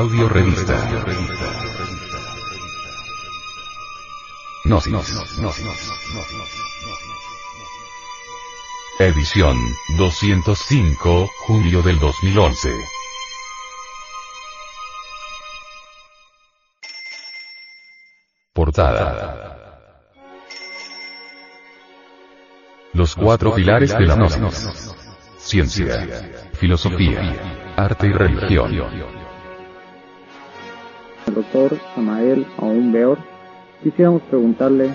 Audio revista. Gnosis. Edición 205, julio del 2011. Portada. Los cuatro pilares de la Gnosis. Ciencia, filosofía, arte y religión. El doctor Samael Aún Beor, quisiéramos preguntarle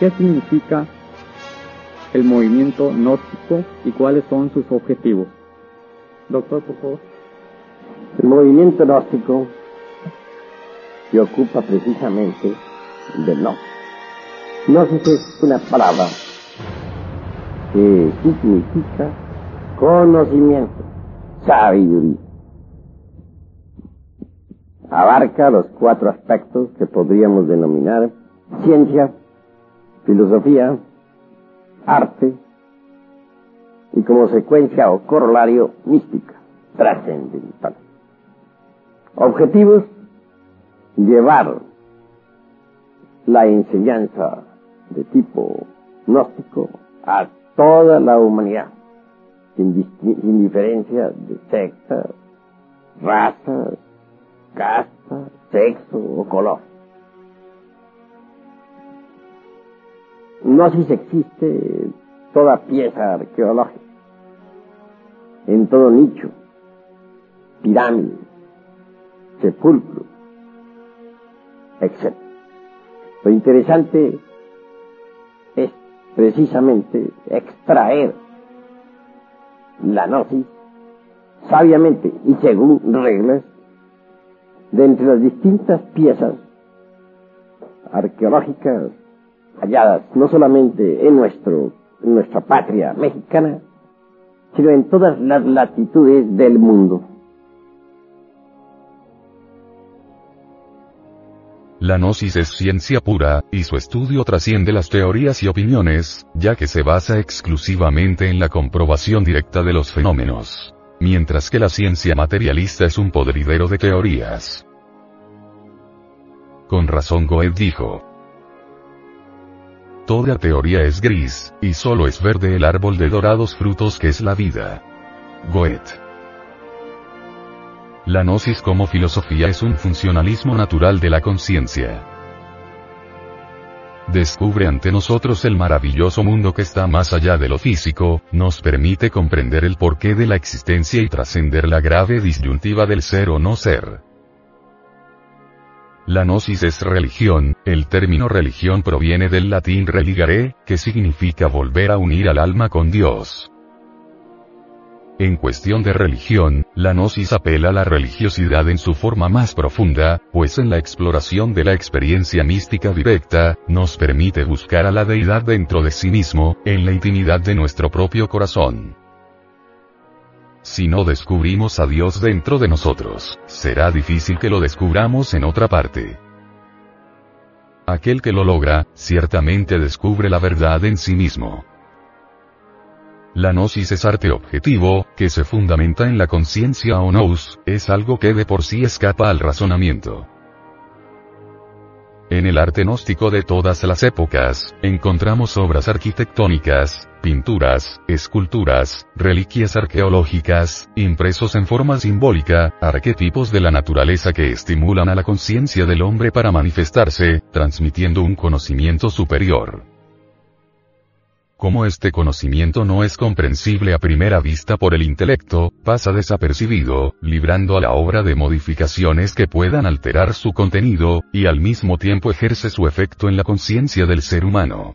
qué significa el movimiento gnóstico y cuáles son sus objetivos. Doctor, por favor. El movimiento gnóstico se ocupa precisamente del no. Gnosis es una palabra que significa conocimiento, sabiduría. Abarca los cuatro aspectos que podríamos denominar ciencia, filosofía, arte y como secuencia o corolario mística, trascendental. Objetivos, llevar la enseñanza de tipo gnóstico a toda la humanidad, sin, diferencia de sectas, razas, casta, sexo o color. Gnosis existe toda pieza arqueológica, en todo nicho, pirámide, sepulcro, etc. Lo interesante es precisamente extraer la gnosis sabiamente y según reglas de entre las distintas piezas arqueológicas halladas no solamente en, nuestro, en nuestra patria mexicana, sino en todas las latitudes del mundo. La gnosis es ciencia pura, y su estudio trasciende las teorías y opiniones, ya que se basa exclusivamente en la comprobación directa de los fenómenos. Mientras que la ciencia materialista es un podridero de teorías. Con razón Goethe dijo, Toda teoría es gris, y solo es verde el árbol de dorados frutos que es la vida. Goethe. La gnosis como filosofía es un funcionalismo natural de la conciencia. Descubre ante nosotros el maravilloso mundo que está más allá de lo físico, nos permite comprender el porqué de la existencia y trascender la grave disyuntiva del ser o no ser. La gnosis es religión, el término religión proviene del latín religare, que significa volver a unir al alma con Dios. En cuestión de religión, la gnosis apela a la religiosidad en su forma más profunda, pues en la exploración de la experiencia mística directa, nos permite buscar a la deidad dentro de sí mismo, en la intimidad de nuestro propio corazón. Si no descubrimos a Dios dentro de nosotros, será difícil que lo descubramos en otra parte. Aquel que lo logra, ciertamente descubre la verdad en sí mismo. La gnosis es arte objetivo, que se fundamenta en la conciencia o nous, es algo que de por sí escapa al razonamiento. En el arte gnóstico de todas las épocas, encontramos obras arquitectónicas, pinturas, esculturas, reliquias arqueológicas, impresos en forma simbólica, arquetipos de la naturaleza que estimulan a la conciencia del hombre para manifestarse, transmitiendo un conocimiento superior. Como este conocimiento no es comprensible a primera vista por el intelecto, pasa desapercibido, librando a la obra de modificaciones que puedan alterar su contenido, y al mismo tiempo ejerce su efecto en la conciencia del ser humano.